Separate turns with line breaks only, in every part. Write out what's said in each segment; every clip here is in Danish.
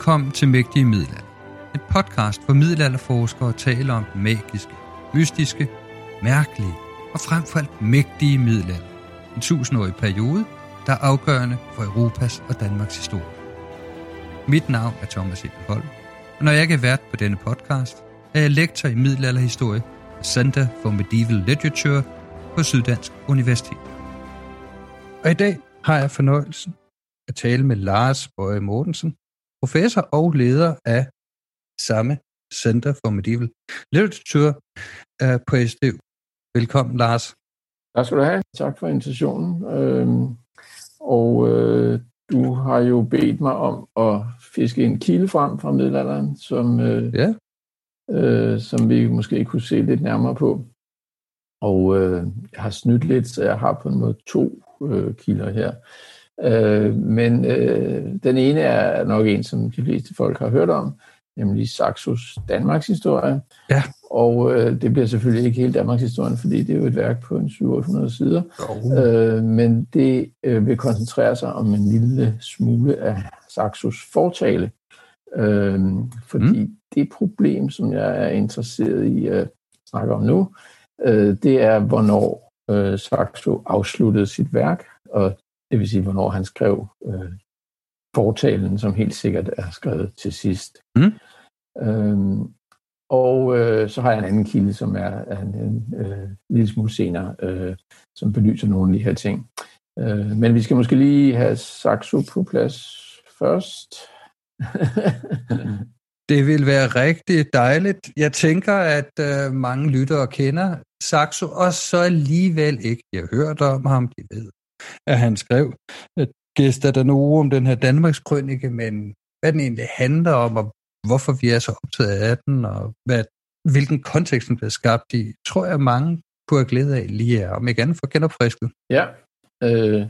Velkommen til Mægtige Middelalder. Et podcast, hvor middelalderforskere taler om den magiske, mystiske, mærkelige og frem for alt mægtige middelalder. En tusindårig periode, der er afgørende for Europas og Danmarks historie. Mit navn er Thomas Ebelholm, og når jeg ikke er vært på denne podcast, er jeg lektor i middelalderhistorie ved Center for Medieval Literature på Syddansk Universitet. Og i dag har jeg fornøjelsen at tale med Lars Bøje Mortensen, professor og leder af samme Center for Medieval Literature uh, på SDU. Velkommen, Lars.
Tak skal du have. Tak for invitationen. Øhm, og øh, du har jo bedt mig om at fiske en kilde frem fra middelalderen, som, øh,
ja.
øh, som vi måske kunne se lidt nærmere på. Og øh, jeg har snydt lidt, så jeg har på en måde to øh, kilder her. Øh, men øh, den ene er nok en, som de fleste folk har hørt om, nemlig Saxos Danmarks historie.
Ja.
Og øh, det bliver selvfølgelig ikke hele Danmarks historien, fordi det er jo et værk på en 700 sider. Oh. Øh, men det øh, vil koncentrere sig om en lille smule af Saxos fortale. Øh, fordi mm. det problem, som jeg er interesseret i at snakke om nu, øh, det er, hvornår øh, Saxo afsluttede sit værk, og det vil sige, hvornår han skrev øh, fortalen, som helt sikkert er skrevet til sidst.
Mm.
Øhm, og øh, så har jeg en anden kilde, som er, er en, en øh, lille smule senere, øh, som belyser nogle af de her ting. Øh, men vi skal måske lige have Saxo på plads først.
det vil være rigtig dejligt. Jeg tænker, at øh, mange lyttere kender Saxo, og så alligevel ikke. Jeg har hørt om ham, de ved, at han skrev gæster der nu om den her Danmarks krønike, men hvad den egentlig handler om, og hvorfor vi er så optaget af den, og hvad, hvilken kontekst den bliver skabt i, tror jeg mange kunne have glæde af lige her, om ikke andet for genopfrisket.
Ja, øh,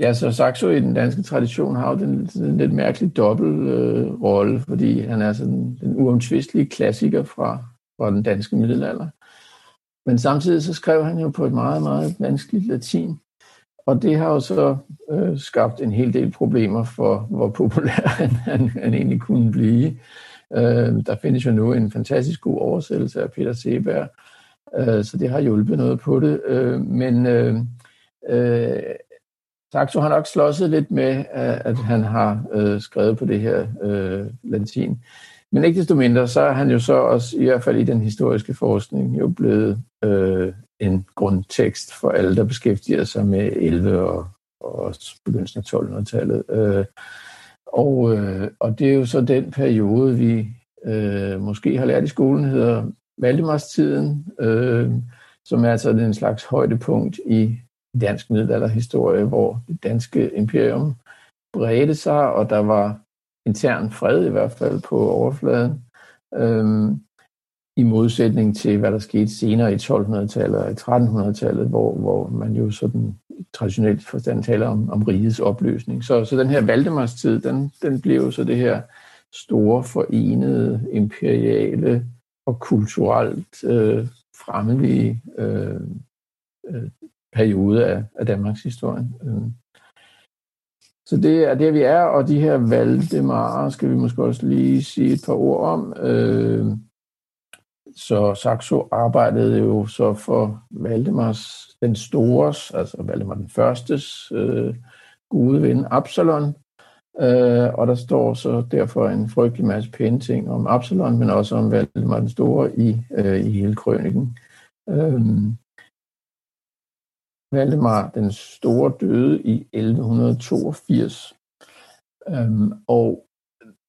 ja så Saxo i den danske tradition har jo den, den lidt mærkelig dobbeltrolle, øh, rolle, fordi han er sådan den uomtvistelige klassiker fra, fra den danske middelalder. Men samtidig så skrev han jo på et meget, meget vanskeligt latin, og det har jo så øh, skabt en hel del problemer for, hvor populær han, han, han egentlig kunne blive. Øh, der findes jo nu en fantastisk god oversættelse af Peter Seberg, øh, så det har hjulpet noget på det. Øh, men øh, øh, Saxo har nok slåsset lidt med, øh, at han har øh, skrevet på det her øh, latin. Men ikke desto mindre, så er han jo så også, i hvert fald i den historiske forskning, jo blevet øh, en grundtekst for alle, der beskæftiger sig med 11 og, og begyndelsen af 1200-tallet. Øh, og, øh, og det er jo så den periode, vi øh, måske har lært i skolen, hedder Valdemarstiden, øh, som er altså den slags højdepunkt i dansk middelalderhistorie, hvor det danske imperium bredte sig, og der var intern fred i hvert fald på overfladen. Øhm, i modsætning til, hvad der skete senere i 1200-tallet og i 1300-tallet, hvor, hvor man jo sådan traditionelt forstand taler om, om rigets opløsning. Så, så den her Valdemars tid, den, den blev jo så det her store, forenede, imperiale og kulturelt øh, fremmelige øh, øh, periode af, af Danmarks historie. Øh. Så det er det, vi er, og de her Valdemarer skal vi måske også lige sige et par ord om. Øh, så Saxo arbejdede jo så for Valdemars den Stores, altså Valdemar den Førstes øh, gode ven Absalon. Øh, og der står så derfor en frygtelig masse pæne ting om Absalon, men også om Valdemar den Store i, øh, i hele krøniken. Øh, Valdemar den Store døde i 1182. Øhm, og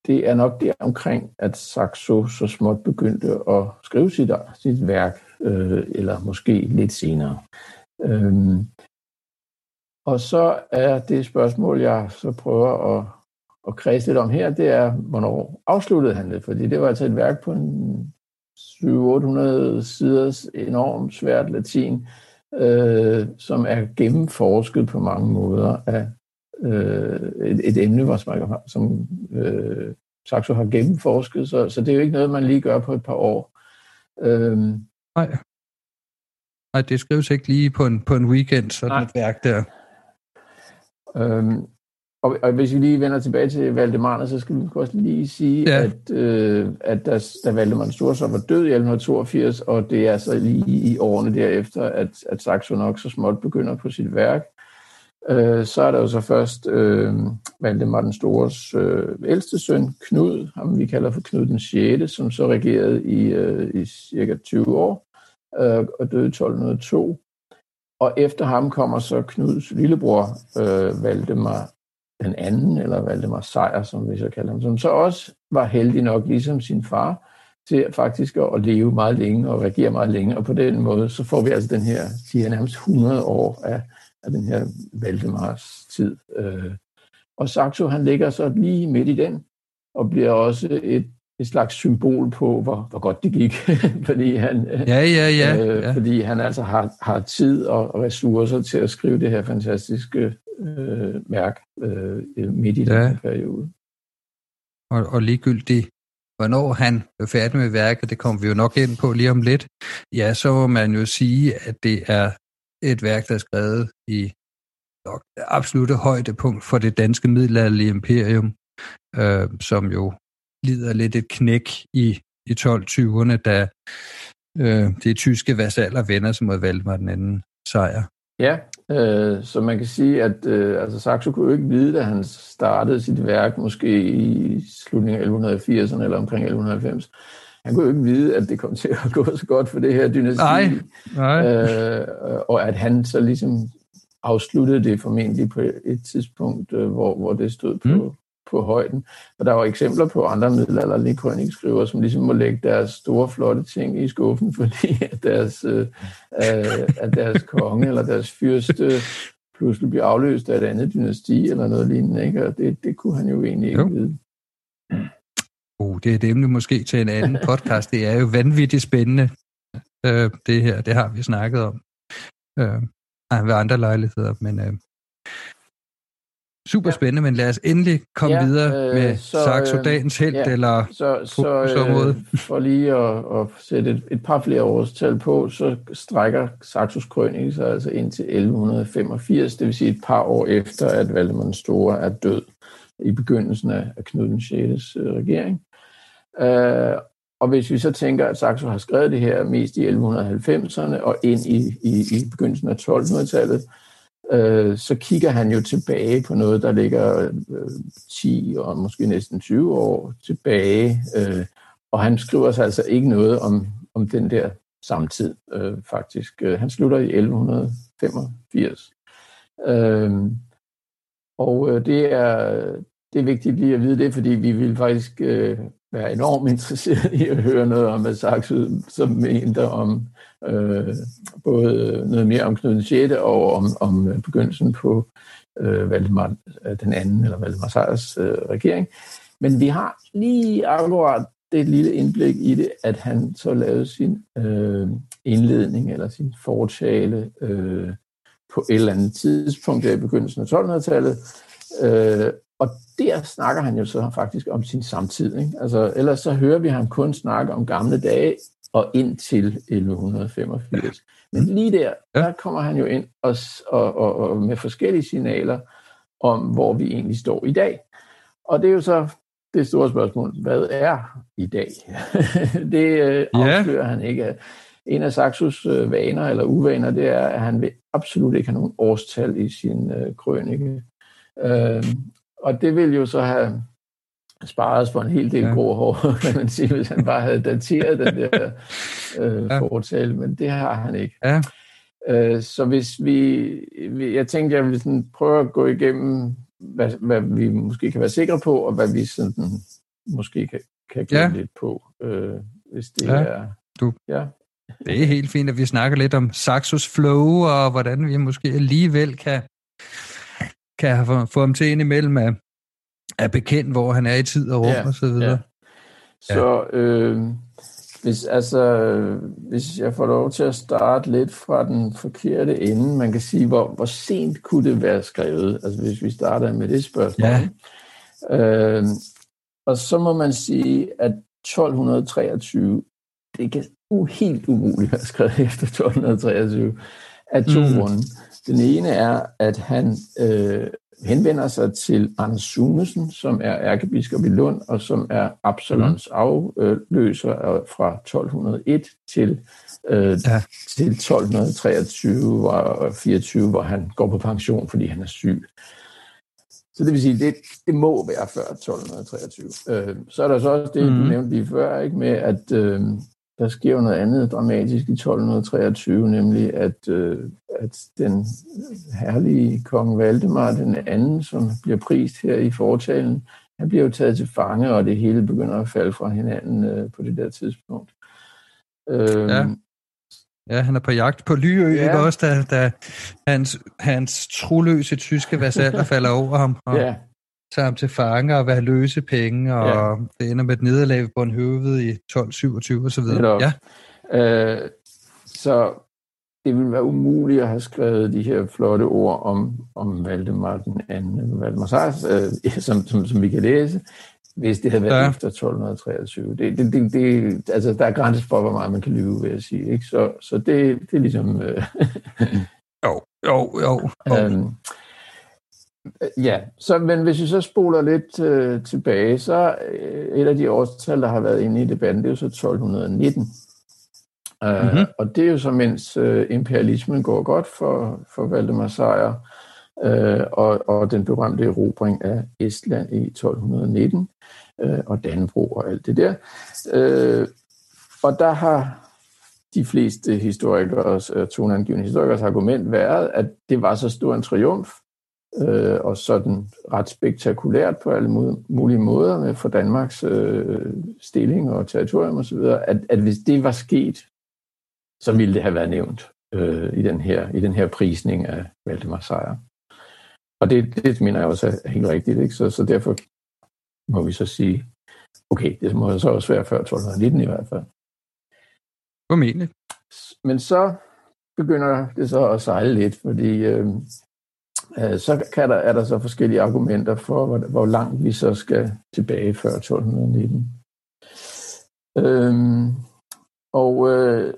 det er nok der omkring, at Saxo så småt begyndte at skrive sit, sit værk, øh, eller måske lidt senere. Øhm, og så er det spørgsmål, jeg så prøver at, at kredse lidt om her, det er, hvornår afsluttede han det? Fordi det var altså et værk på en 700-800 siders enormt svært latin, øh, som er gennemforsket på mange måder af øh, et, et emne, hvor som, som øh, Saxo har gennemforsket, så, så det er jo ikke noget, man lige gør på et par år.
Øhm. Nej. Nej, det skrives ikke lige på en, på en weekend, sådan Nej. et værk der.
Øhm, og, og hvis vi lige vender tilbage til Valdemar, så skal vi også lige sige, ja. at, øh, at da, da Valdemar så var død i 1182, og det er så lige i årene derefter, at, at Saxo nok så småt begynder på sit værk, øh, så er der jo så først øh, Valdemar den Stores øh, ældste søn, Knud, ham vi kalder for Knud den 6., som så regerede i, øh, i cirka 20 år, øh, og døde i 1202. Og efter ham kommer så Knuds lillebror, øh, Valdemar den anden, eller Valdemar Sejr, som vi så kalder ham, som så også var heldig nok, ligesom sin far, til faktisk at leve meget længe og regere meget længe, og på den måde, så får vi altså den her, siger nærmest 100 år af, af den her Valdemars tid. Øh, og Saxo, han ligger så lige midt i den, og bliver også et, et slags symbol på, hvor, hvor godt det gik, fordi han,
ja, ja, ja,
øh, ja. fordi han altså har, har tid og ressourcer til at skrive det her fantastiske øh, mærke øh, midt i ja. den periode.
Og, og ligegyldigt, hvornår han er færdig med værket, det kommer vi jo nok ind på lige om lidt, ja, så må man jo sige, at det er et værk, der er skrevet i nok det absolutte højdepunkt for det danske middelalderlige imperium, øh, som jo lider lidt et knæk i, i 1220'erne, da øh, det tyske vasaller vender sig mod Valdemar den anden sejr.
Ja, øh, så man kan sige, at øh, altså Saxo kunne jo ikke vide, da han startede sit værk, måske i slutningen af 1180'erne eller omkring 1190, han kunne jo ikke vide, at det kom til at gå så godt for det her dynasti.
Nej, nej.
Øh, og at han så ligesom afsluttede det formentlig på et tidspunkt, øh, hvor, hvor det stod på, mm. på højden. Og der var eksempler på andre middelalderlige krønikeskrivere, som ligesom må lægge deres store, flotte ting i skuffen, fordi at deres, øh, øh, at deres konge eller deres fyrste pludselig bliver afløst af et andet dynasti eller noget lignende. Ikke? Og det, det kunne han jo egentlig ikke jo. vide.
Oh, det er et emne måske til en anden podcast. Det er jo vanvittigt spændende, øh, det her. Det har vi snakket om øh, ved andre lejligheder, men øh, super spændende, men lad os endelig komme ja, videre øh, med så, Saxo øh, dagens held, ja, eller
så, så, øh, for lige at, at sætte et, et par flere årstal på, så strækker Saxos krønik sig altså ind til 1185, det vil sige et par år efter, at Valdemar den Store er død i begyndelsen af Knud den 6. Øh, regering. Øh, og hvis vi så tænker, at Saxo har skrevet det her mest i 1190'erne og ind i, i, i begyndelsen af 1200-tallet, øh, så kigger han jo tilbage på noget, der ligger øh, 10 og måske næsten 20 år tilbage. Øh, og han skriver sig altså ikke noget om, om den der samtid, øh, faktisk. Øh, han slutter i 1185. Øh, og øh, det er, det er vigtigt lige at vide det, fordi vi vil faktisk øh, være enormt interesseret i at høre noget om, hvad Saxo som mente om øh, både noget mere om Knud 6. og om, om øh, begyndelsen på øh, Valdemar øh, den anden, eller Valdemar Sejers øh, regering. Men vi har lige akkurat det lille indblik i det, at han så lavede sin øh, indledning eller sin fortale øh, på et eller andet tidspunkt der i begyndelsen af 1200-tallet. Øh, og der snakker han jo så faktisk om sin samtid. Ikke? Altså, ellers så hører vi ham kun snakke om gamle dage og ind til 1185. Men lige der, der kommer han jo ind og, og, og, og med forskellige signaler om, hvor vi egentlig står i dag. Og det er jo så det store spørgsmål, hvad er i dag? det øh, afslører ja. han ikke. En af Saxos øh, vaner eller uvaner, det er, at han vil absolut ikke have nogen årstal i sin øh, krønike. Øh, og det vil jo så have sparet for en hel del ja. grå hår, kan man sige, hvis han bare havde dateret den der øh, ja. fortale, men det har han ikke. Ja. Øh, så hvis vi, jeg tænkte, jeg vil sådan prøve at gå igennem, hvad, hvad vi måske kan være sikre på, og hvad vi sådan måske kan, kan glemme ja. lidt på, øh, hvis det ja. er...
Du. Ja. Det er helt fint, at vi snakker lidt om Saxos flow, og hvordan vi måske alligevel kan, kan få, få ham til ind imellem at, er bekendt, hvor han er i tid og rum ja, og så videre. Ja.
Så øh, hvis, altså, hvis jeg får lov til at starte lidt fra den forkerte ende, man kan sige, hvor, hvor sent kunne det være skrevet? Altså hvis vi starter med det spørgsmål. Ja. Øh, og så må man sige, at 1223, det kan helt umuligt være skrevet efter 1223 af to mm. grunde. Den ene er, at han øh, henvender sig til Anders Sunesen, som er ærkebiskop i Lund, og som er Absalons mm. afløser fra 1201 til, øh, ja. til 1223 hvor, 24, hvor han går på pension, fordi han er syg. Så det vil sige, det, det må være før 1223. Øh, så er der så også det, mm. du nævnte lige før, ikke, med at øh, der sker noget andet dramatisk i 1223, nemlig at, øh, at den herlige kong Valdemar, den anden, som bliver prist her i fortalen, han bliver jo taget til fange, og det hele begynder at falde fra hinanden øh, på det der tidspunkt.
Øh, ja. Ja, han er på jagt på Lyø, ja. ikke også, da, da hans, hans troløse tyske vasaller falder over ham. Og... Ja, tager ham til fange og vil have løse penge, og ja. det ender med et nederlag på en høved i 1227 osv. Ja.
Øh, så det ville være umuligt at have skrevet de her flotte ord om, om Valdemar den anden, Valdemar Sars, øh, som, som, som vi kan læse, hvis det havde været ja. efter 1223. Det, det, det, det, altså, der er grænser for, hvor meget man kan lyve, vil jeg sige. Ikke? Så, så det, det er ligesom... Øh,
jo, jo, jo. jo. Øhm,
Ja, så, men hvis vi så spoler lidt øh, tilbage, så øh, et af de årstal, der har været inde i debatten, det er jo så 1219. Mm-hmm. Uh, og det er jo så, mens øh, imperialismen går godt for, for Valdemar Sejr, øh, og, og den berømte erobring af Estland i 1219, øh, og Danbro og alt det der. Øh, og der har de fleste historikere, øh, toneangivende historikers argument været, at det var så stor en triumf, øh, og sådan ret spektakulært på alle mulige måder med for Danmarks øh, stilling og territorium osv., at, at hvis det var sket, så ville det have været nævnt øh, i, den her, i den her prisning af Valdemar Sejr. Og det, det mener jeg også er helt rigtigt, ikke? Så, så derfor må vi så sige, okay, det må så også være før 1219 i hvert fald.
Formentlig.
Men så begynder det så at sejle lidt, fordi Øh, Øh, så kan der, er der så forskellige argumenter for, hvor, hvor langt vi så skal tilbage før 1219. Øhm, og øh,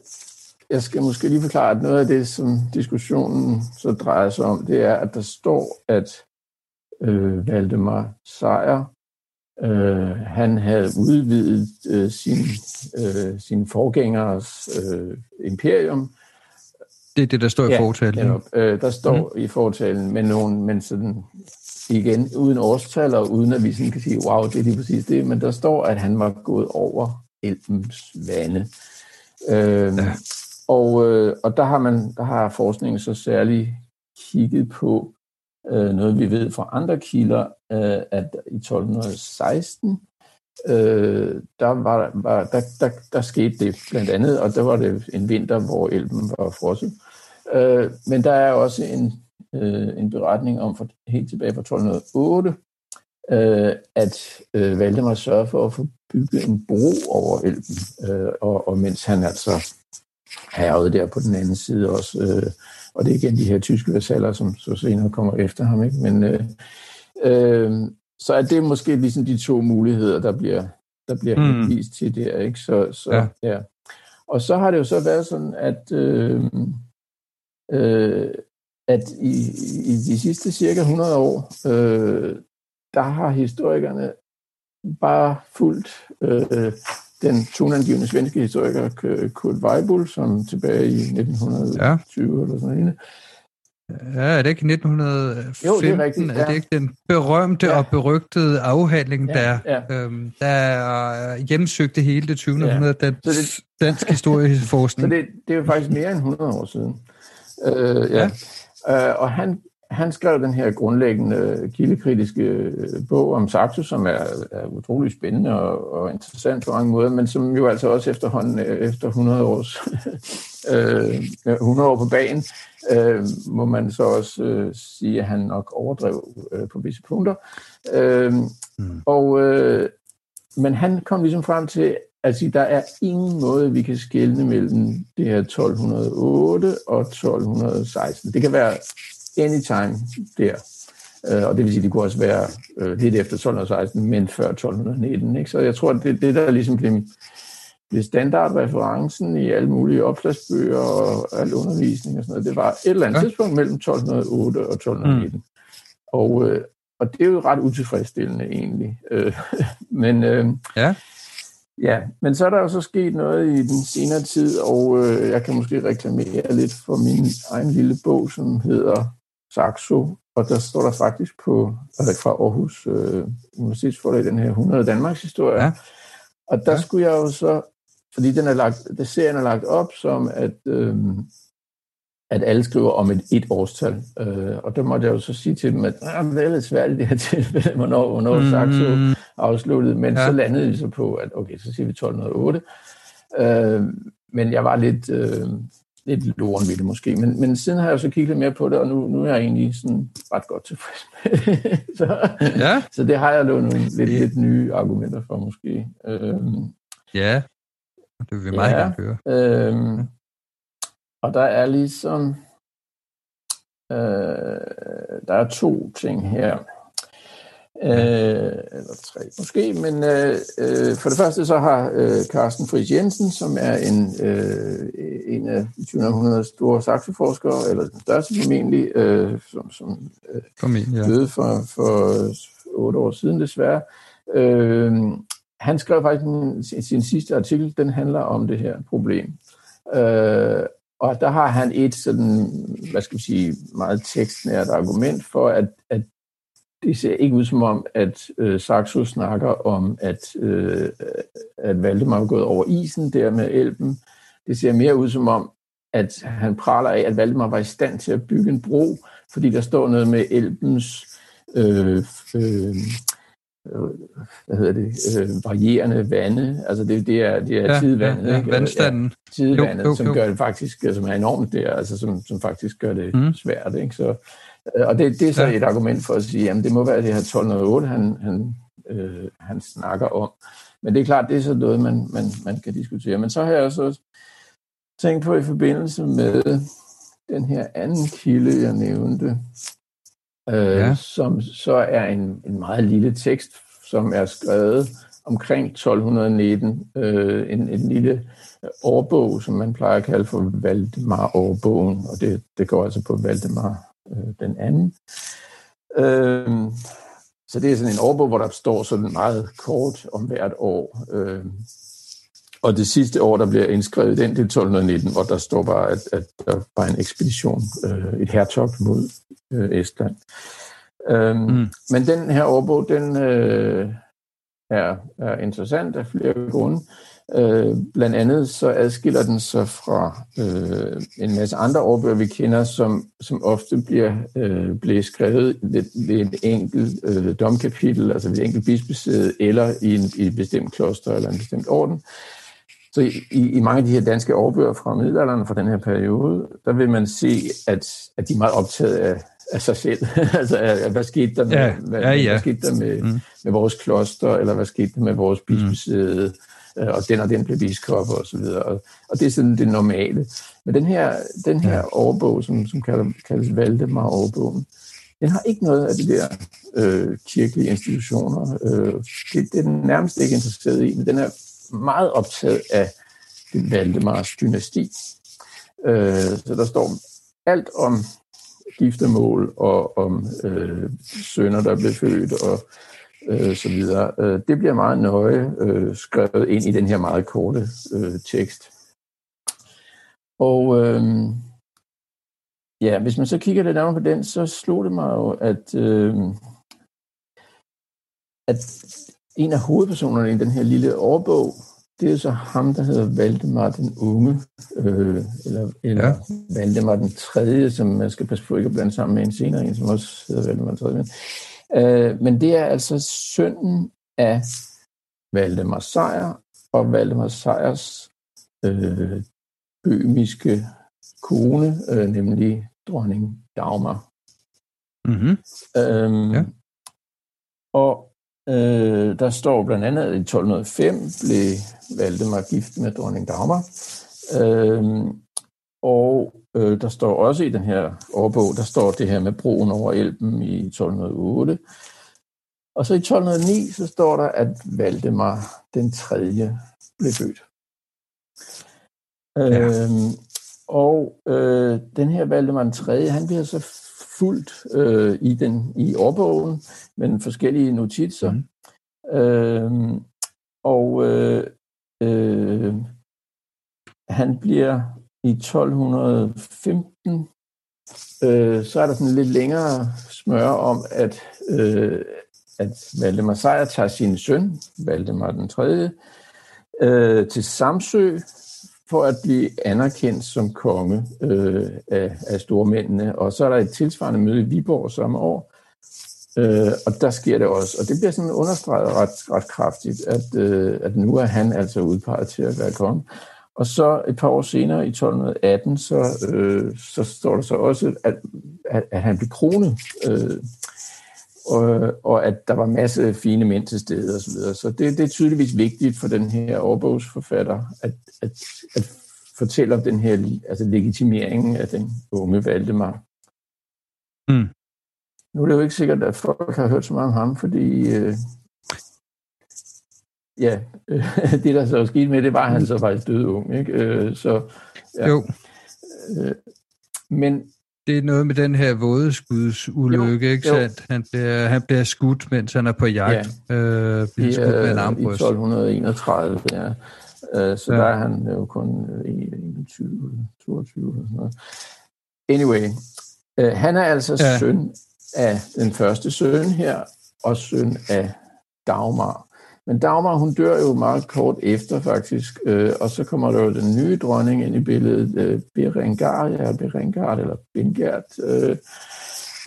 jeg skal måske lige forklare, at noget af det, som diskussionen så drejer sig om, det er, at der står, at øh, Valdemar Sejr, øh, han havde udvidet øh, sin, øh, sin forgængers øh, imperium
det er det, der står ja, i fortalen. Ja,
øh, der står mm. i fortalen med nogen, men sådan igen uden årstal og uden at vi sådan kan sige, wow, det er lige præcis det, men der står, at han var gået over Elbens vande. Øh, ja. og, øh, og der har man, der har forskningen så særligt kigget på øh, noget, vi ved fra andre kilder, øh, at i 1216, øh, der, var, var, der, der, der skete det blandt andet, og der var det en vinter, hvor elven var frosset. Øh, men der er også en, øh, en beretning om for, helt tilbage fra 1208, øh, at øh, Valdemar sørger for at få bygget en bro over Elben, øh, og, og mens han altså herrede der på den anden side også, øh, og det er igen de her tyske vasaller, som så senere kommer efter ham, ikke? men øh, øh, så er det måske ligesom de to muligheder, der bliver, der bliver mm. vist til der, ikke? Så, så, ja. ja. Og så har det jo så været sådan, at, øh, øh, at i, i de sidste cirka 100 år, øh, der har historikerne bare fulgt øh, den tonangivende svenske historiker Kurt Weibull, som tilbage i 1920 ja. eller sådan noget,
Ja, er det ikke 1915? Jo, det er rigtigt. Ja. Er det ikke den berømte ja. og berygtede afhandling, ja, der, ja. Øhm, der hjemsøgte hele det 20. århundrede, ja. den det, dansk historieforskning?
Så det, det er jo faktisk mere end 100 år siden. Uh, ja. ja. Uh, og han, han skrev den her grundlæggende kildekritiske bog om Saxo, som er, er utrolig spændende og, og interessant på mange måder, men som jo altså også efterhånden, efter 100 års, uh, 100 år på banen, øh, må man så også øh, sige, at han nok overdrev øh, på visse punkter. Øh, mm. og, øh, men han kom ligesom frem til, at sige, der er ingen måde, vi kan skelne mellem det her 1208 og 1216. Det kan være anytime der. Øh, og det vil sige, det kunne også være øh, lidt efter 1216, men før 1219. Ikke? Så jeg tror, at det, det der ligesom blev blev standardreferencen i alle mulige opslagsbøger og al undervisning og sådan noget. Det var et eller andet ja. tidspunkt mellem 1208 og 1219. Mm. Og, øh, og det er jo ret utilfredsstillende egentlig. Men, øh, ja. Ja, men så er der jo så sket noget i den senere tid, og øh, jeg kan måske reklamere lidt for min egen lille bog, som hedder Saxo, og der står der faktisk på, altså fra Aarhus øh, Universitetsforlag, den her 100 Danmarks historie. Ja. Og der ja. skulle jeg jo så fordi den er lagt, det serien er lagt op som, at, øh, at alle skriver om et et årstal. Øh, og der måtte jeg jo så sige til dem, at det er lidt svært i det her tilfælde, hvornår, hvornår mm. Saxo afsluttet. Men ja. så landede vi så på, at okay, så siger vi 1208. Øh, men jeg var lidt, øh, lidt loren ved det måske. Men, men siden har jeg så kigget mere på det, og nu, nu er jeg egentlig sådan ret godt tilfreds med det. så, ja. så det har jeg nogle lidt, lidt nye argumenter for måske. Øh,
ja, det vil vi meget ja, gerne høre. Øhm,
og der er ligesom... Øh, der er to ting her. Øh, eller tre måske, men øh, øh, for det første så har øh, Carsten Friis Jensen, som er en, øh, en af 2000 store saxoforskere, eller den største formentlig, øh, som, som øh, Formentlig, ja. døde for, for otte år siden desværre, øh, han skrev faktisk sin, sin sidste artikel, den handler om det her problem. Øh, og der har han et sådan, hvad skal vi sige, meget tekstnært argument for, at, at det ser ikke ud som om, at øh, Saxo snakker om, at, øh, at Valdemar er gået over isen der med Elben. Det ser mere ud som om, at han praler af, at Valdemar var i stand til at bygge en bro, fordi der står noget med Elbens øh, øh, hvad hedder det, øh, varierende vande. Altså det, det er, det er ja, tidvandet. Ja, ja,
vandstanden.
Ja, tidvandet, jo, jo, som gør det faktisk, som er enormt der, altså som, som faktisk gør det mm. svært. Ikke? Så, og det, det er så et argument for at sige, at det må være det her 1208, han, han, øh, han snakker om. Men det er klart, det er så noget, man, man, man kan diskutere. Men så har jeg også tænkt på i forbindelse med den her anden kilde, jeg nævnte, øh, ja. som så er en, en meget lille tekst, som er skrevet omkring 1219. Øh, en, en lille årbog, som man plejer at kalde for Valdemar-årbogen, og det, det går altså på Valdemar øh, den anden. Øh, så det er sådan en årbog, hvor der står sådan meget kort om hvert år. Øh, og det sidste år, der bliver indskrevet den, det er 1219, hvor der står bare, at, at der var en ekspedition, øh, et hertogt mod øh, Estland. Øhm, mm. Men den her årbog, den øh, er, er interessant af flere grunde. Øh, blandt andet så adskiller den sig fra øh, en masse andre årbøger, vi kender, som, som ofte bliver, øh, bliver skrevet ved, ved et enkelt øh, domkapitel, altså ved et enkelt bispesæde, eller i, en, i et bestemt kloster eller en bestemt orden. Så i, i mange af de her danske overbøger fra middelalderen fra den her periode, der vil man se, at, at de er meget optaget af, af sig selv. altså, hvad skete der med,
Ja,
hvad,
ja, ja.
hvad skete der med,
Mm.
med vores kloster, eller hvad skete der med vores bispesæde, øh, og den og den blev biskop og så videre. Og, og det er sådan det normale. Men den her, den her
Ja.
overbog, som, som kalder, kaldes Valdemar-overbogen, den har ikke noget af de der øh, kirkelige institutioner. Øh, det, det er den nærmest ikke interesseret i, men den er meget optaget af det Valdemars dynasti. Øh, så der står alt om giftermål og om øh, sønner, der blev født og øh, så videre. Øh, det bliver meget nøje øh, skrevet ind i den her meget korte øh, tekst. Og øh, ja, hvis man så kigger lidt nærmere på den, så slog det mig jo, at, øh, at en af hovedpersonerne i den her lille årbog, det er så ham, der hedder Valdemar den Unge, øh, eller, eller
Ja.
Valdemar den Tredje, som man skal passe på ikke at blande sammen med en senere en, som også hedder Valdemar den Tredje. Men, øh, men det er altså sønnen af Valdemar Sejr og Valdemar Sejrs øh, bømiske kone, øh, nemlig dronning Dagmar.
Mm-hmm.
Øhm,
Ja.
Og øh, der står blandt andet, at i 1205 blev Valdemar gift med dronning Dagmar. Øhm, og øh, der står også i den her årbog, der står det her med broen over Elben i 1208. Og så i 1209, så står der, at Valdemar den tredje blev født.
Ja.
Øhm, og øh, den her Valdemar den tredje, han bliver så fuldt øh, i den i årbogen, med forskellige notitser. Mm. Øhm, og øh, øh, han bliver i 1215, øh, så er der sådan lidt længere smør om, at, øh, at Valdemar Sejr tager sin søn, Valdemar den 3., øh, til Samsø for at blive anerkendt som konge øh, af, af stormændene. Og så er der et tilsvarende møde i Viborg samme år, øh, og der sker det også. Og det bliver sådan understreget ret, ret kraftigt, at, øh, at nu er han altså udpeget til at være konge. Og så et par år senere, i 1218, så, øh, så står der så også, at, at, at han blev kronet, øh, og, og at der var masse fine mænd til stede osv. Så, videre. så det, det er tydeligvis vigtigt for den her overbogsforfatter, at, at, at fortælle om den her altså legitimeringen af den unge Valdemar.
Mm.
Nu er det jo ikke sikkert, at folk har hørt så meget om ham, fordi øh, ja, det der så er sket med det, var, at han så faktisk døde ung. Ikke? Øh, så, ja.
Jo,
Øh, men
det er noget med den her vådeskuds ulykke,
Jo,
ikke
jo.
sandt? Han bliver, han bliver skudt, mens han er på jagt. Ja. Øh, bliver
i,
skudt med en
øh, i
armbrøst.
1231, ja. Øh, så
Ja.
der er han jo kun øh, 21, 22 eller sådan noget. Anyway, øh, han er altså
ja.
søn af den første søn her, og søn af Dagmar. Men Dagmar, hun dør jo meget kort efter faktisk, øh, og så kommer der jo den nye dronning ind i billedet, øh, Berengaria, Berengard eller Bengert, øh,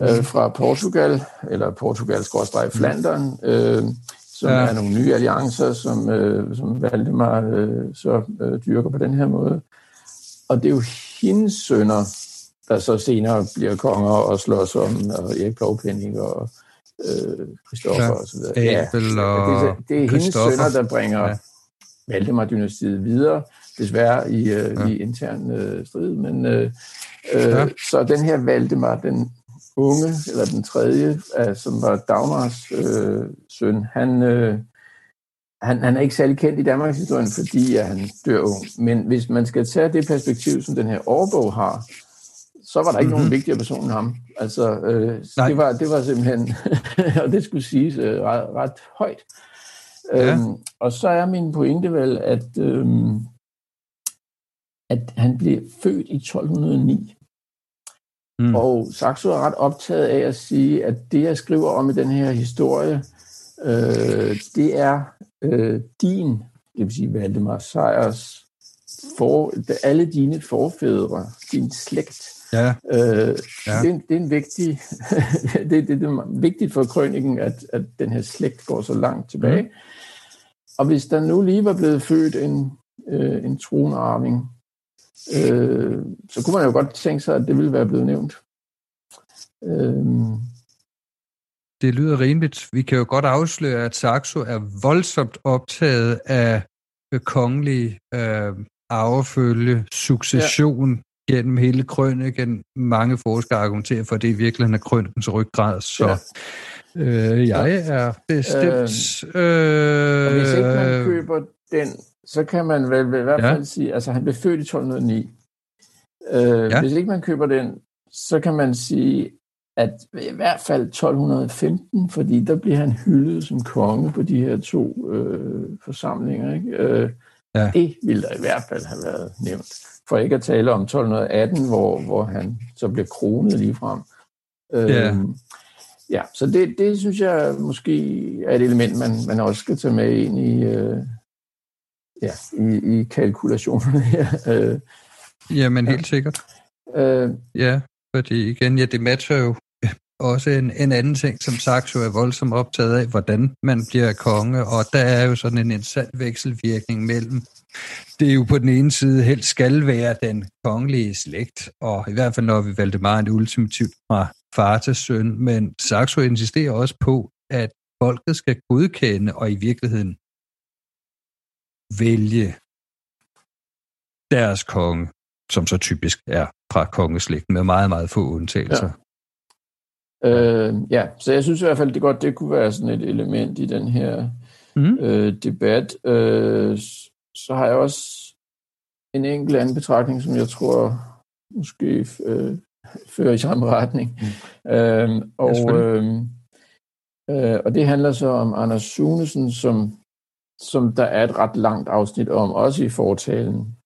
øh, fra Portugal, eller Portugal skråstreg Flandern, øh, som
Ja.
er nogle nye alliancer, som, øh, som Valdemar øh, så øh, dyrker på den her måde. Og det er jo hendes sønner, der så senere bliver konger og slås om, og Erik Plovpenning og øh, Christoffer
Ja.
og så videre.
Abel og
det, er- det er hendes sønner, der bringer
Ja.
ja. Valdemar-dynastiet videre, desværre i, øh,
Ja.
ja. i intern øh, strid, men øh, øh,
Ja.
ja. så den her Valdemar, den unge, eller den tredje, øh, som var Dagmars øh, søn, han, øh, han, han er ikke særlig kendt i Danmarks historie, fordi at han dør ung. Men hvis man skal tage det perspektiv, som den her årbog har, så var der ikke mm-hmm. nogen vigtigere person end ham. Altså, øh,
Nej.
det, var, det var simpelthen, og det skulle siges øh, ret, ret højt.
Ja.
Øhm, og så er min pointe vel, at, øhm, at han blev født i 1209.
Mm.
Og Saxo er ret optaget af at sige, at det, jeg skriver om i den her historie, øh, det er øh, din, det vil sige Valdemar Sejers, for, alle dine forfædre, din slægt.
Ja,
Øh,
Ja.
det, er en- det er en vigtig, det, det, det er vigtigt for krøniken, at, at den her slægt går så langt tilbage. Mm. Og hvis der nu lige var blevet født en, øh, en tronarving, øh, så kunne man jo godt tænke sig, at det ville være blevet nævnt.
Øhm. Det lyder rimeligt. Vi kan jo godt afsløre, at Saxo er voldsomt optaget af kongelig øh, arvefølge, succession. Gennem hele krøniken. Mange forskere argumenterer for, at det i virkeligheden er krønikens ryggrad. Så ja. øh, jeg er bestemt...
Øh, øh, hvis ikke man køber den, så kan man vel i hvert fald ja. sige, altså han blev født i 1209. Øh, ja. Hvis ikke man køber den, så kan man sige, at i hvert fald 1215, fordi der bliver han hyldet som konge på de her to øh, forsamlinger. Ikke? Øh, ja. Det ville der i hvert fald have været nævnt. For ikke at tale om 1218, hvor, hvor han så bliver kronet lige frem. Øh, ja. ja, så det, det synes jeg måske er et element, man, man også skal tage med ind i, øh, ja, i, i kalkulationerne her. Øh,
Jamen helt sikkert. Øh, ja, fordi igen, ja, det matcher jo også en, en anden ting, som Saxo er voldsomt optaget af, hvordan man bliver konge, og der er jo sådan en interessant vekselvirkning mellem, det er jo på den ene side helst skal være den kongelige slægt, og i hvert fald når vi valgte meget ultimativt fra far til søn, men Saxo insisterer også på, at folket skal godkende og i virkeligheden vælge deres konge, som så typisk er fra kongeslægten, med meget, meget få undtagelser. Ja.
Øh, ja, så jeg synes i hvert fald, det godt det kunne være sådan et element i den her mm. øh, debat. Øh, så har jeg også en enkelt anden betragtning, som jeg tror måske øh, fører i samme retning. Mm. Øh, og, øh, øh, og det handler så om Anders Sunesen, som, som der er et ret langt afsnit om, også i fortalen.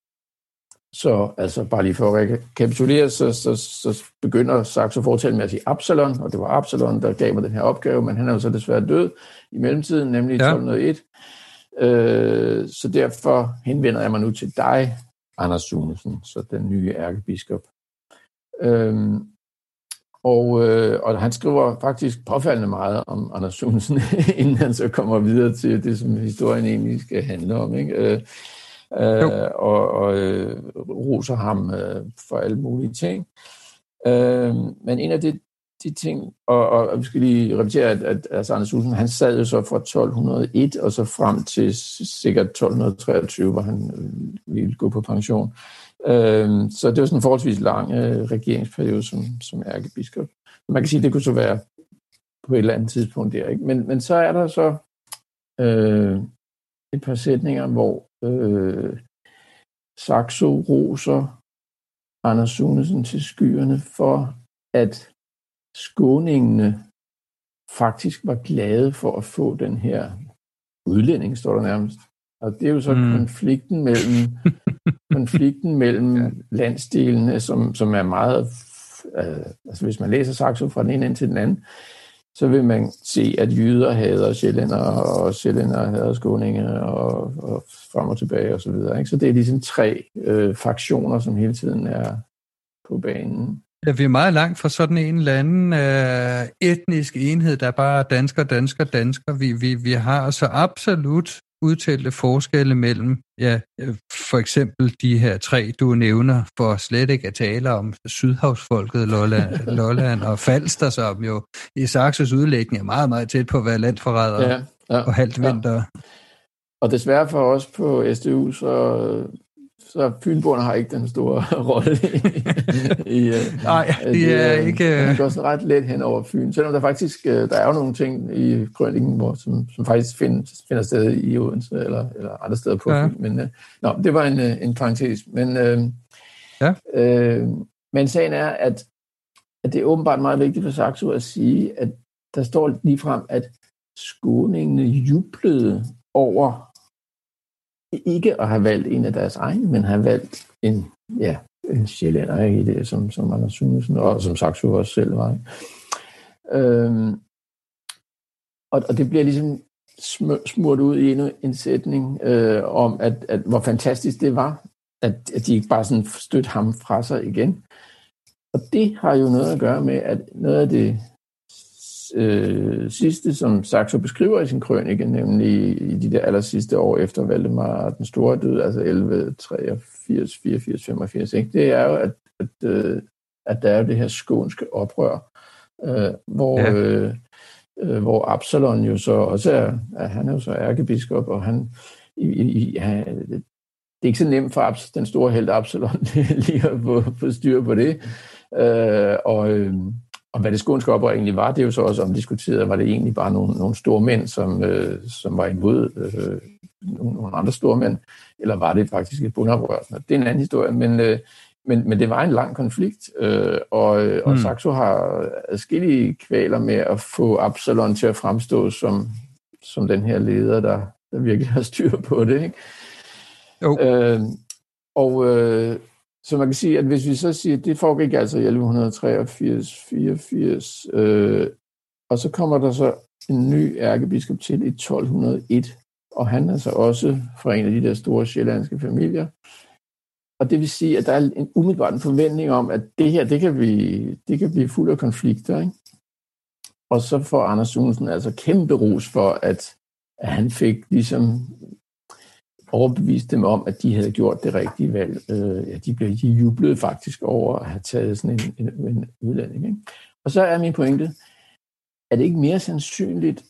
Så altså bare lige for at rekapitulere, så, så, så begynder Saxo fortælle med at sige Absalon, og det var Absalon, der gav mig den her opgave, men han er jo så desværre død i mellemtiden, nemlig i ja. 1201. Øh, så derfor henvender jeg mig nu til dig, Anders Sunesen, så den nye ærkebiskop. Øh, og, øh, og han skriver faktisk påfaldende meget om Anders Sunesen, inden han så kommer videre til det, som historien egentlig skal handle om. Ikke? Øh, øh, og, og øh, roser ham øh, for alle mulige ting. Øh, men en af de, de ting, og, og, og vi skal lige repetere, at, at altså Anders Olsen, han sad jo så fra 1201 og så frem til sikkert 1223, hvor han øh, ville gå på pension. Øh, så det var sådan en forholdsvis lang øh, regeringsperiode som, som ærkebiskop. Man kan sige, at det kunne så være på et eller andet tidspunkt der. Ikke? Men, men så er der så øh, et par sætninger, hvor øh, Saxo roser Anders Sunesen til skyerne for, at skåningene faktisk var glade for at få den her udlænding, står der nærmest. Og det er jo så mm. konflikten mellem konflikten mellem ja. landsdelene, som, som er meget... Øh, altså hvis man læser Saxo fra den ene ende til den anden, så vil man se, at jyder hader sjællænder, og sjællænder hader skåninger, og, og frem og tilbage og så videre. Ikke? Så det er ligesom tre øh, fraktioner, som hele tiden er på banen.
Ja, vi er meget langt fra sådan en eller anden øh, etnisk enhed, der er bare dansker, dansker, dansker. Vi, vi, vi har så absolut udtalte forskelle mellem, ja, for eksempel de her tre, du nævner, for slet ikke at tale om sydhavsfolket, Lolland, Lolland og Falster, som jo i Saxos udlægning er meget, meget tæt på at være landforrædere ja, ja, og halvt vinter. Ja.
Og desværre for os på SDU, så så Fynboerne har ikke den store rolle i... i
øh, Nej, det er de, ikke...
Det går sådan ret let hen over Fyn, selvom der faktisk øh, der er jo nogle ting i krønningen, hvor, som, som faktisk find, finder sted i Odense eller, eller andre steder på ja. Fyn. Men, uh, nå, det var en, en parentes. Men, uh, ja. uh, men sagen er, at, at det er åbenbart meget vigtigt for Saxo at sige, at der står lige frem, at skåningene jublede over ikke at have valgt en af deres egne, men have valgt en, ja, en sjællænder i det, som, som Anders Sunesen, og som Saxo også selv var. Øhm, og, og det bliver ligesom smurt ud i endnu en sætning øh, om, at, at hvor fantastisk det var, at, at de ikke bare sådan støtte ham fra sig igen. Og det har jo noget at gøre med, at noget af det øh, sidste, som Saxo beskriver i sin krønike, nemlig i de der aller sidste år efter Valdemar den Store død, altså 11, 83, 84, 85, ikke? det er jo, at, at, øh, at der er det her skånske oprør, øh, hvor, ja. øh, øh, hvor Absalon jo så også er, er han er jo så ærkebiskop, og han, i, i, ja, det er ikke så nemt for den store held Absalon lige at få, få styr på det. Øh, og, øh, og hvad det skånske oprør egentlig var, det er jo så også omdiskuteret. Var det egentlig bare nogle, nogle store mænd, som, øh, som var imod øh, nogle, andre store mænd, eller var det faktisk et bundoprør? Det er en anden historie, men, øh, men, men det var en lang konflikt, øh, og, og mm. Saxo har adskillige kvaler med at få Absalon til at fremstå som, som den her leder, der, der virkelig har styr på det. Ikke? Jo. Øh, og øh, så man kan sige, at hvis vi så siger, at det foregik altså i 1183, 84, øh, og så kommer der så en ny ærkebiskop til i 1201, og han er så også fra en af de der store sjællandske familier. Og det vil sige, at der er en umiddelbart en forventning om, at det her, det kan blive, det kan blive fuld af konflikter. Ikke? Og så får Anders Sunsen altså kæmpe ros for, at, at han fik ligesom overbevist dem om, at de havde gjort det rigtige valg. Øh, ja, de blev de jublede faktisk over at have taget sådan en, en, en udlænding. Ikke? Og så er min pointe, er det ikke mere sandsynligt,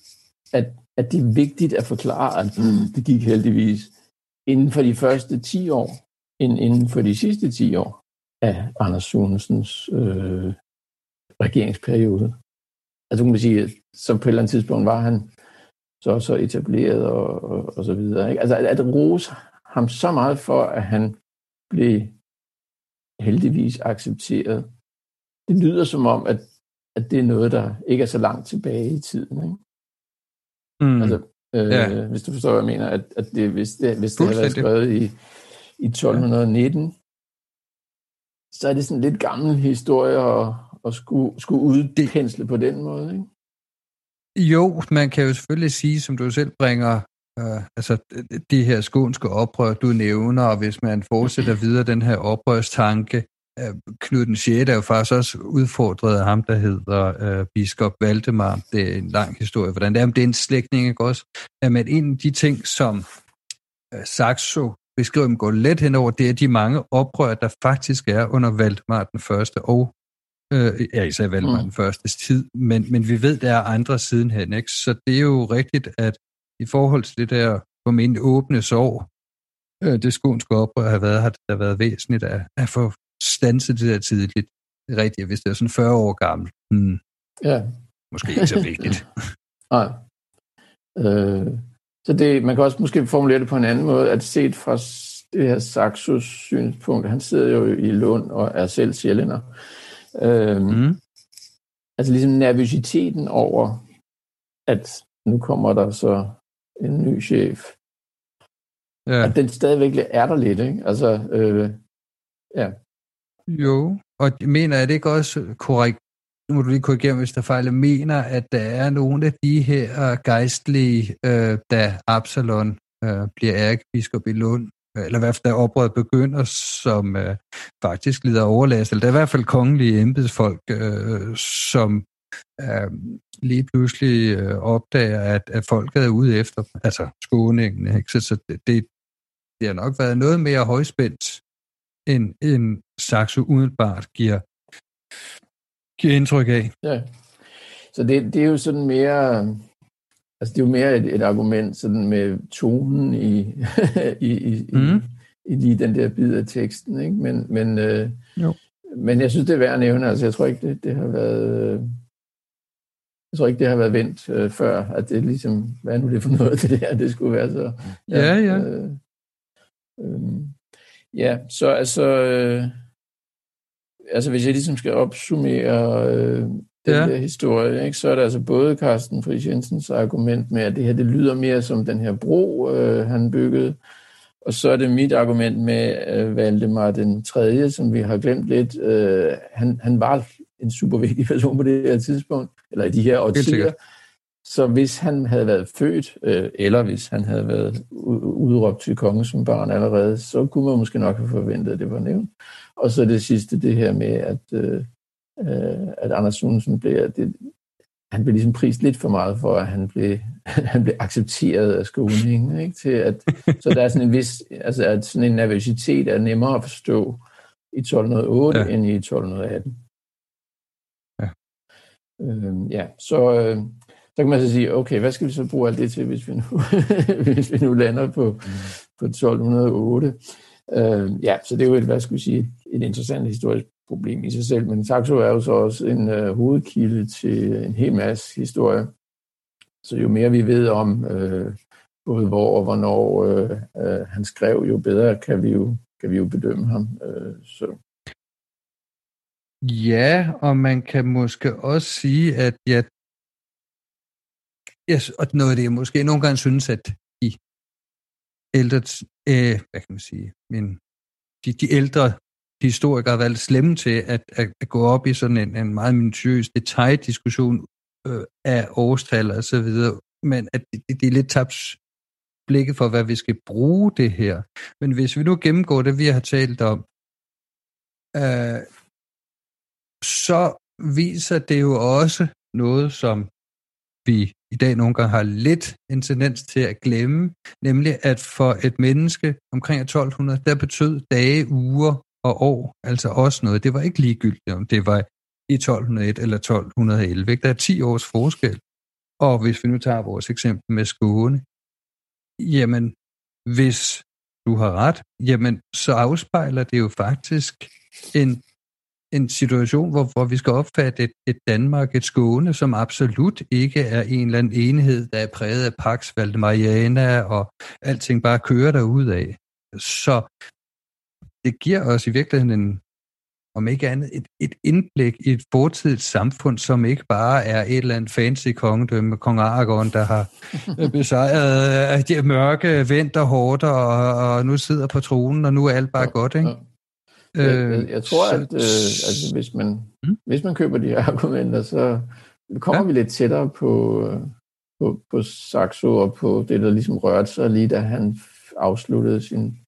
at, at det er vigtigt at forklare, at mm, det gik heldigvis inden for de første 10 år, end inden for de sidste 10 år af Anders Sunesens øh, regeringsperiode. Altså kan man sige, så på et eller andet tidspunkt var han så så etableret og, og, og så videre. Ikke? Altså at, at rose ham så meget for, at han blev heldigvis accepteret. Det lyder som om, at, at det er noget, der ikke er så langt tilbage i tiden. Ikke? Mm. Altså, øh, ja. hvis du forstår, hvad jeg mener, at, at det, hvis det, hvis det havde været skrevet i, i 1219, ja. så er det sådan lidt gammel historie at, at skulle, skulle udpensle på den måde. Ikke?
Jo, man kan jo selvfølgelig sige, som du selv bringer, øh, altså det her skånske oprør, du nævner, og hvis man fortsætter videre den her oprørstanke, øh, Knud den 6. er jo faktisk også udfordret af ham, der hedder øh, biskop Valdemar. Det er en lang historie, hvordan det er, men det er en slægtning, ikke også? Men en af de ting, som øh, Saxo beskriver, dem går let henover, det er de mange oprør, der faktisk er under Valdemar den første og Øh, ja, især Valdemar mm. den første tid, men, men vi ved, der er andre sidenhen, ikke? Så det er jo rigtigt, at i forhold til det der min åbne sår, øh, det skånske oprør har været, har det været væsentligt at, at få stanset det der tidligt. Rigtigt, hvis det er sådan 40 år gammel. Hmm. Ja. Måske ikke så vigtigt.
Nej. Øh, så det, man kan også måske formulere det på en anden måde, at set fra det her Saxos synspunkt, han sidder jo i Lund og er selv sjællænder, Øhm, mm. Altså ligesom nervøsiteten over, at nu kommer der så en ny chef. Ja. At den stadigvæk er der lidt, ikke? Altså, øh, ja.
Jo, og mener er det ikke også korrekt, nu må du lige korrigere, hvis der fejler, mener, at der er nogle af de her gejstlige, øh, da Absalon øh, bliver ærkebiskop i Lund, eller i hvert fald da oprøret begynder, som øh, faktisk lider overlast, eller der er i hvert fald kongelige embedsfolk, øh, som øh, lige pludselig øh, opdager, at, at folket er ude efter altså skåningen. Ikke? Så, så det, det, har nok været noget mere højspændt, end, end Saxo udenbart giver, giver indtryk af. Ja.
Så det, det er jo sådan mere Altså, det er jo mere et, et argument sådan med tonen i, i, i, mm. i, i den der bid af teksten, ikke? Men, men, øh, jo. men jeg synes, det er værd at nævne. Altså, jeg tror ikke, det, det har været... Jeg tror ikke, det har været vendt øh, før, at det ligesom, hvad nu det for noget, det der, det skulle være så...
Ja, ja. ja. Øh,
øh, ja, så altså... Øh, altså, hvis jeg ligesom skal opsummere øh, den ja. der historie, ikke? så er der altså både Carsten Friis Jensens argument med, at det her det lyder mere som den her bro, øh, han byggede, og så er det mit argument med øh, Valdemar den tredje, som vi har glemt lidt. Øh, han, han var en super vigtig person på det her tidspunkt, eller i de her årtier. Så hvis han havde været født, øh, eller hvis han havde været udråbt til konge som barn allerede, så kunne man måske nok have forventet, at det var nævnt. Og så det sidste, det her med, at øh, øh, at Anders Sunesen blev, det, han blev ligesom prist lidt for meget for, at han blev, han blev accepteret af skolen, ikke? Til at, så der er sådan en vis, altså at sådan en nervøsitet er nemmere at forstå i 1208 ja. end i 1218. Ja. Øh, ja, så, øh, så kan man så sige, okay, hvad skal vi så bruge alt det til, hvis vi nu, hvis vi nu lander på, på 1208? Øh, ja, så det er jo et, hvad skal vi sige, et interessant historisk problem i sig selv, men Saxo er jo så også en øh, hovedkilde til en hel masse historie. Så jo mere vi ved om øh, både hvor og hvornår øh, øh, han skrev, jo bedre kan vi jo, kan vi jo bedømme ham. Øh, så.
Ja, og man kan måske også sige, at ja, yes, og noget af det, jeg måske nogle gange synes, at de ældre, øh, hvad kan man sige, men de, de ældre historikere har været slemme til at, at, at gå op i sådan en, en meget minutiøs detaljerdiskussion øh, af årstal og så videre, men at det, det er lidt tabt blikket for, hvad vi skal bruge det her. Men hvis vi nu gennemgår det, vi har talt om, øh, så viser det jo også noget, som vi i dag nogle gange har lidt en tendens til at glemme, nemlig at for et menneske omkring 1200, der betød dage, uger og år altså også noget. Det var ikke ligegyldigt, om det var i 1201 eller 1211. Ikke? Der er 10 års forskel. Og hvis vi nu tager vores eksempel med Skåne, jamen hvis du har ret, jamen så afspejler det jo faktisk en en situation, hvor, hvor vi skal opfatte et, et Danmark, et Skåne, som absolut ikke er en eller anden enhed, der er præget af Pax Valdemariana, og alting bare kører derud af. Så det giver os i virkeligheden en, om ikke andet, et, et indblik i et fortidigt samfund, som ikke bare er et eller andet fancy kongedømme, kong Aragorn, der har besejret øh, de mørke vinter hårdt, og, og nu sidder på tronen, og nu er alt bare godt, ikke?
Jeg, jeg, øh, jeg tror, at øh, altså, hvis, man, mm? hvis man køber de her argumenter, så kommer ja. vi lidt tættere på, på, på Saxo og på det, der ligesom rørte sig lige da han afsluttede sin,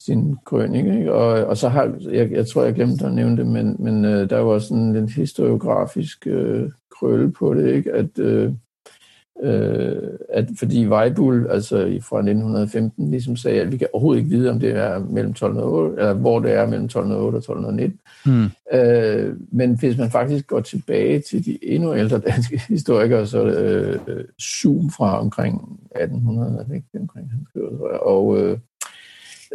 sin krøning. Ikke? Og, og så har, jeg, jeg tror, jeg glemte at nævne det, men, men øh, der var sådan en historiografisk øh, krølle på det, ikke? at øh, øh, at fordi Weibul, altså fra 1915, ligesom sagde, at vi kan overhovedet ikke vide, om det er mellem 1208, eller hvor det er mellem 1208 og 1219. Mm. Øh, men hvis man faktisk går tilbage til de endnu ældre danske historikere, så øh, Zoom fra omkring 1800, er det ikke omkring, han skriver, og øh,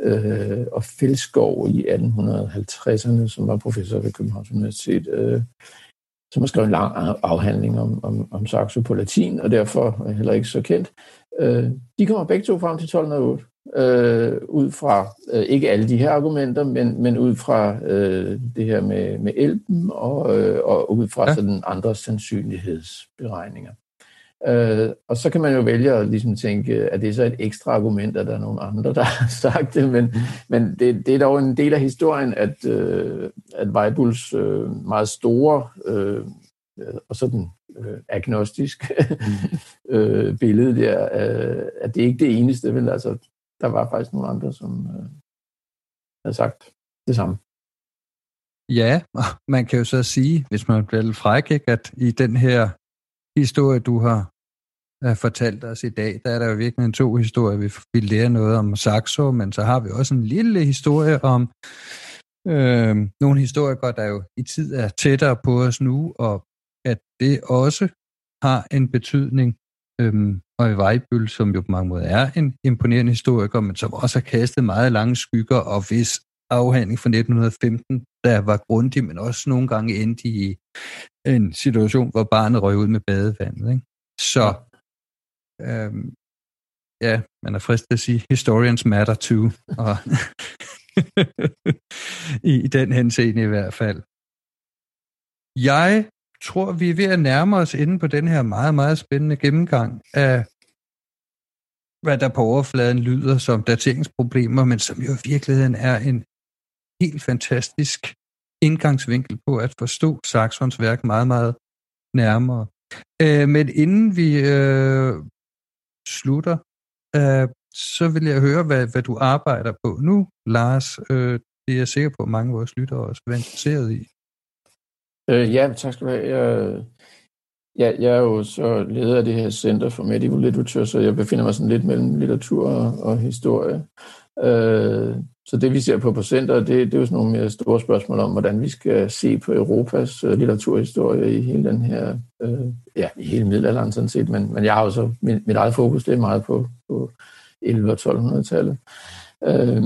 øh, og Fældskov i 1850'erne, som var professor ved Københavns Universitet, øh, som har skrevet en lang afhandling om, om, om Saxo på latin, og derfor heller ikke så kendt. Øh, de kommer begge to frem til 1208, øh, ud fra øh, ikke alle de her argumenter, men, men ud fra øh, det her med, med elben og, øh, og ud fra ja. sådan andre sandsynlighedsberegninger. Øh, og så kan man jo vælge at ligesom tænke, at det er så et ekstra argument, at der er nogle andre, der har sagt det, men, men det, det er dog en del af historien, at, øh, at Weibuls øh, meget store øh, og sådan øh, agnostisk øh, billede der, øh, at det er det eneste, vel? Altså, der var faktisk nogle andre, som øh, havde sagt det samme.
Ja, man kan jo så sige, hvis man bliver lidt fræk, at i den her historie, du har øh, fortalt os i dag, der er der jo virkelig en to historier. Vi, vi lærer noget om Saxo, men så har vi også en lille historie om øh, nogle historikere, der jo i tid er tættere på os nu, og at det også har en betydning. Øhm, og i Vejbøl, som jo på mange måder er en imponerende historiker, men som også har kastet meget lange skygger, og hvis afhandling fra 1915, der var grundig, men også nogle gange endte i en situation, hvor barnet røg ud med badevandet. Ikke? Så øhm, ja, man er fristet at sige, historians matter too. Og I, I den henseende i hvert fald. Jeg tror, vi er ved at nærme os inde på den her meget, meget spændende gennemgang af, hvad der på overfladen lyder som dateringsproblemer, men som jo i virkeligheden er en helt fantastisk indgangsvinkel på at forstå Saxons værk meget, meget nærmere. Øh, men inden vi øh, slutter, øh, så vil jeg høre, hvad, hvad du arbejder på nu, Lars. Øh, det er jeg sikker på, at mange af vores lyttere også er interesseret i.
Øh, ja, tak skal du have. Jeg, jeg, jeg er jo så leder af det her Center for Medieval Literature, så jeg befinder mig sådan lidt mellem litteratur og, og historie. Øh, så det vi ser på procenter, det, det er jo sådan nogle mere store spørgsmål om, hvordan vi skal se på Europas øh, litteraturhistorie i hele den her, øh, ja, i hele middelalderen sådan set, men, men jeg har jo så, mit, mit eget fokus, det er meget på, på 11- og 1200-tallet. Øh,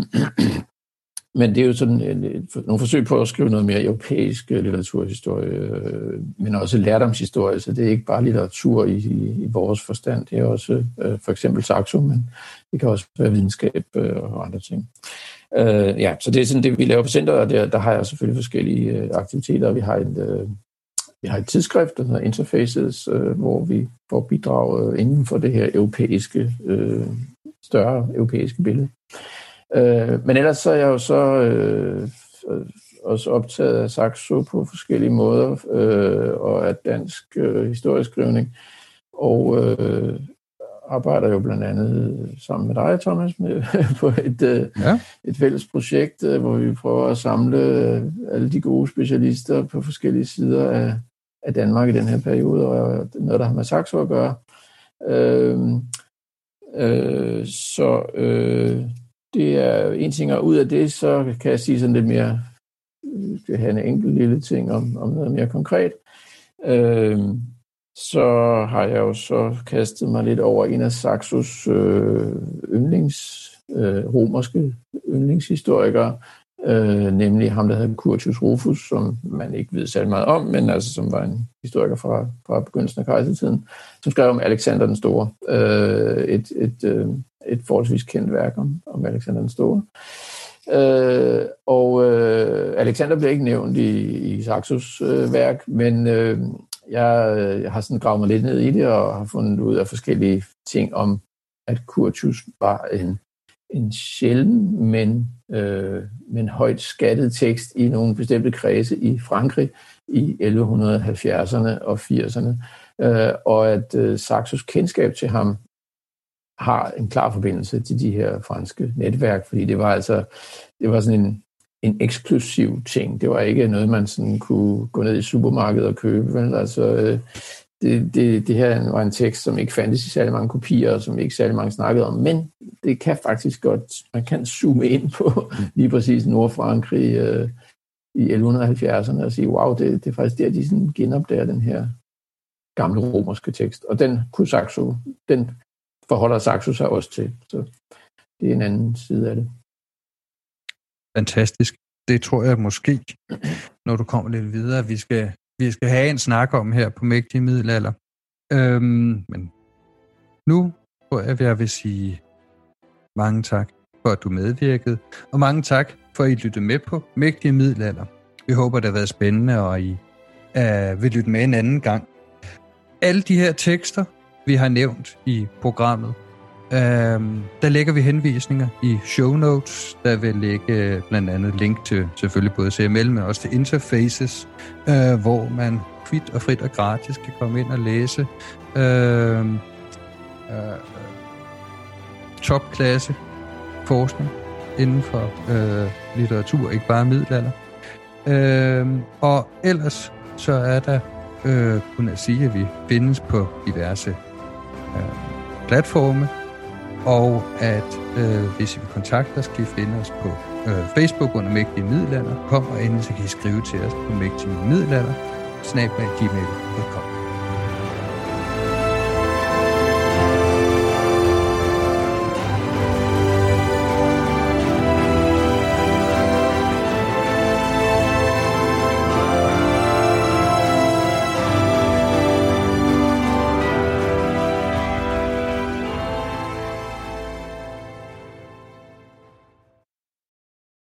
men det er jo sådan en, en, nogle forsøg på at skrive noget mere europæisk øh, litteraturhistorie, øh, men også lærdomshistorie, så det er ikke bare litteratur i, i, i vores forstand, det er også øh, for eksempel Saxo, men det kan også være videnskab øh, og andre ting. Øh, ja, så det er sådan det, vi laver på centret, og der, der har jeg selvfølgelig forskellige øh, aktiviteter. Vi har et, øh, vi har et tidsskrift, der hedder Interfaces, øh, hvor vi får bidrag øh, inden for det her europæiske, øh, større europæiske billede. Øh, men ellers så er jeg jo så øh, øh også optaget af Saxo på forskellige måder, øh, og af dansk øh, historieskrivning. Og øh, arbejder jo blandt andet sammen med dig, Thomas, med, på et, øh, ja. et fælles projekt, øh, hvor vi prøver at samle øh, alle de gode specialister på forskellige sider af, af Danmark i den her periode, og noget, der har med Saxo at gøre. Øh, øh, så øh, det er en ting, og ud af det, så kan jeg sige sådan lidt mere, skal have en enkelt lille ting om, om noget mere konkret. Øh, så har jeg jo så kastet mig lidt over en af Saxos øh, yndlings, øh, romerske yndlingshistorikere, øh, nemlig ham, der hedder Curtius Rufus, som man ikke ved særlig meget om, men altså som var en historiker fra, fra begyndelsen af kejsertiden, som skrev om Alexander den Store. Øh, et, et, øh, et forholdsvis kendt værk om, om Alexander den Store. Øh, og øh, Alexander bliver ikke nævnt i, i Saxos øh, værk, men øh, jeg, øh, jeg har sådan gravet mig lidt ned i det, og har fundet ud af forskellige ting om, at Curtius var en, en sjælden, men, øh, men højt skattet tekst i nogle bestemte kredse i Frankrig i 1170'erne og 80'erne, øh, og at øh, Saxos kendskab til ham har en klar forbindelse til de her franske netværk, fordi det var altså det var sådan en, en eksklusiv ting. Det var ikke noget, man sådan kunne gå ned i supermarkedet og købe. Vel? Altså, øh, det, det, det her var en tekst, som ikke fandtes i særlig mange kopier, og som ikke særlig mange snakkede om, men det kan faktisk godt, man kan zoome ind på lige præcis Nordfrankrig øh, i 1170'erne og sige, wow, det, det er faktisk der, de sådan genopdager den her gamle romerske tekst. Og den kunne Saxo, den forholder Saxo sig også til. Så det er en anden side af det
fantastisk. Det tror jeg måske, når du kommer lidt videre, vi skal, vi skal have en snak om her på Mægtige Middelalder. Øhm, men nu tror jeg, at jeg vil sige mange tak for, at du medvirkede, og mange tak for, at I lyttede med på Mægtige Middelalder. Vi håber, det har været spændende, og I uh, vil lytte med en anden gang. Alle de her tekster, vi har nævnt i programmet, Øhm, der lægger vi henvisninger i show notes. Der vil ligge øh, blandt andet link til selvfølgelig både CML, men også til interfaces, øh, hvor man kvit og frit og gratis kan komme ind og læse øh, øh, topklasse forskning inden for øh, litteratur, ikke bare middelalder. Øh, og ellers så er der øh, kun at sige, at vi findes på diverse øh, platforme, og at øh, hvis I vil kontakte os, kan I finde os på øh, Facebook under Mægtige Middelalder. Kom og endelig så kan I skrive til os på Mægtige Middelalder, snablag gmail.com.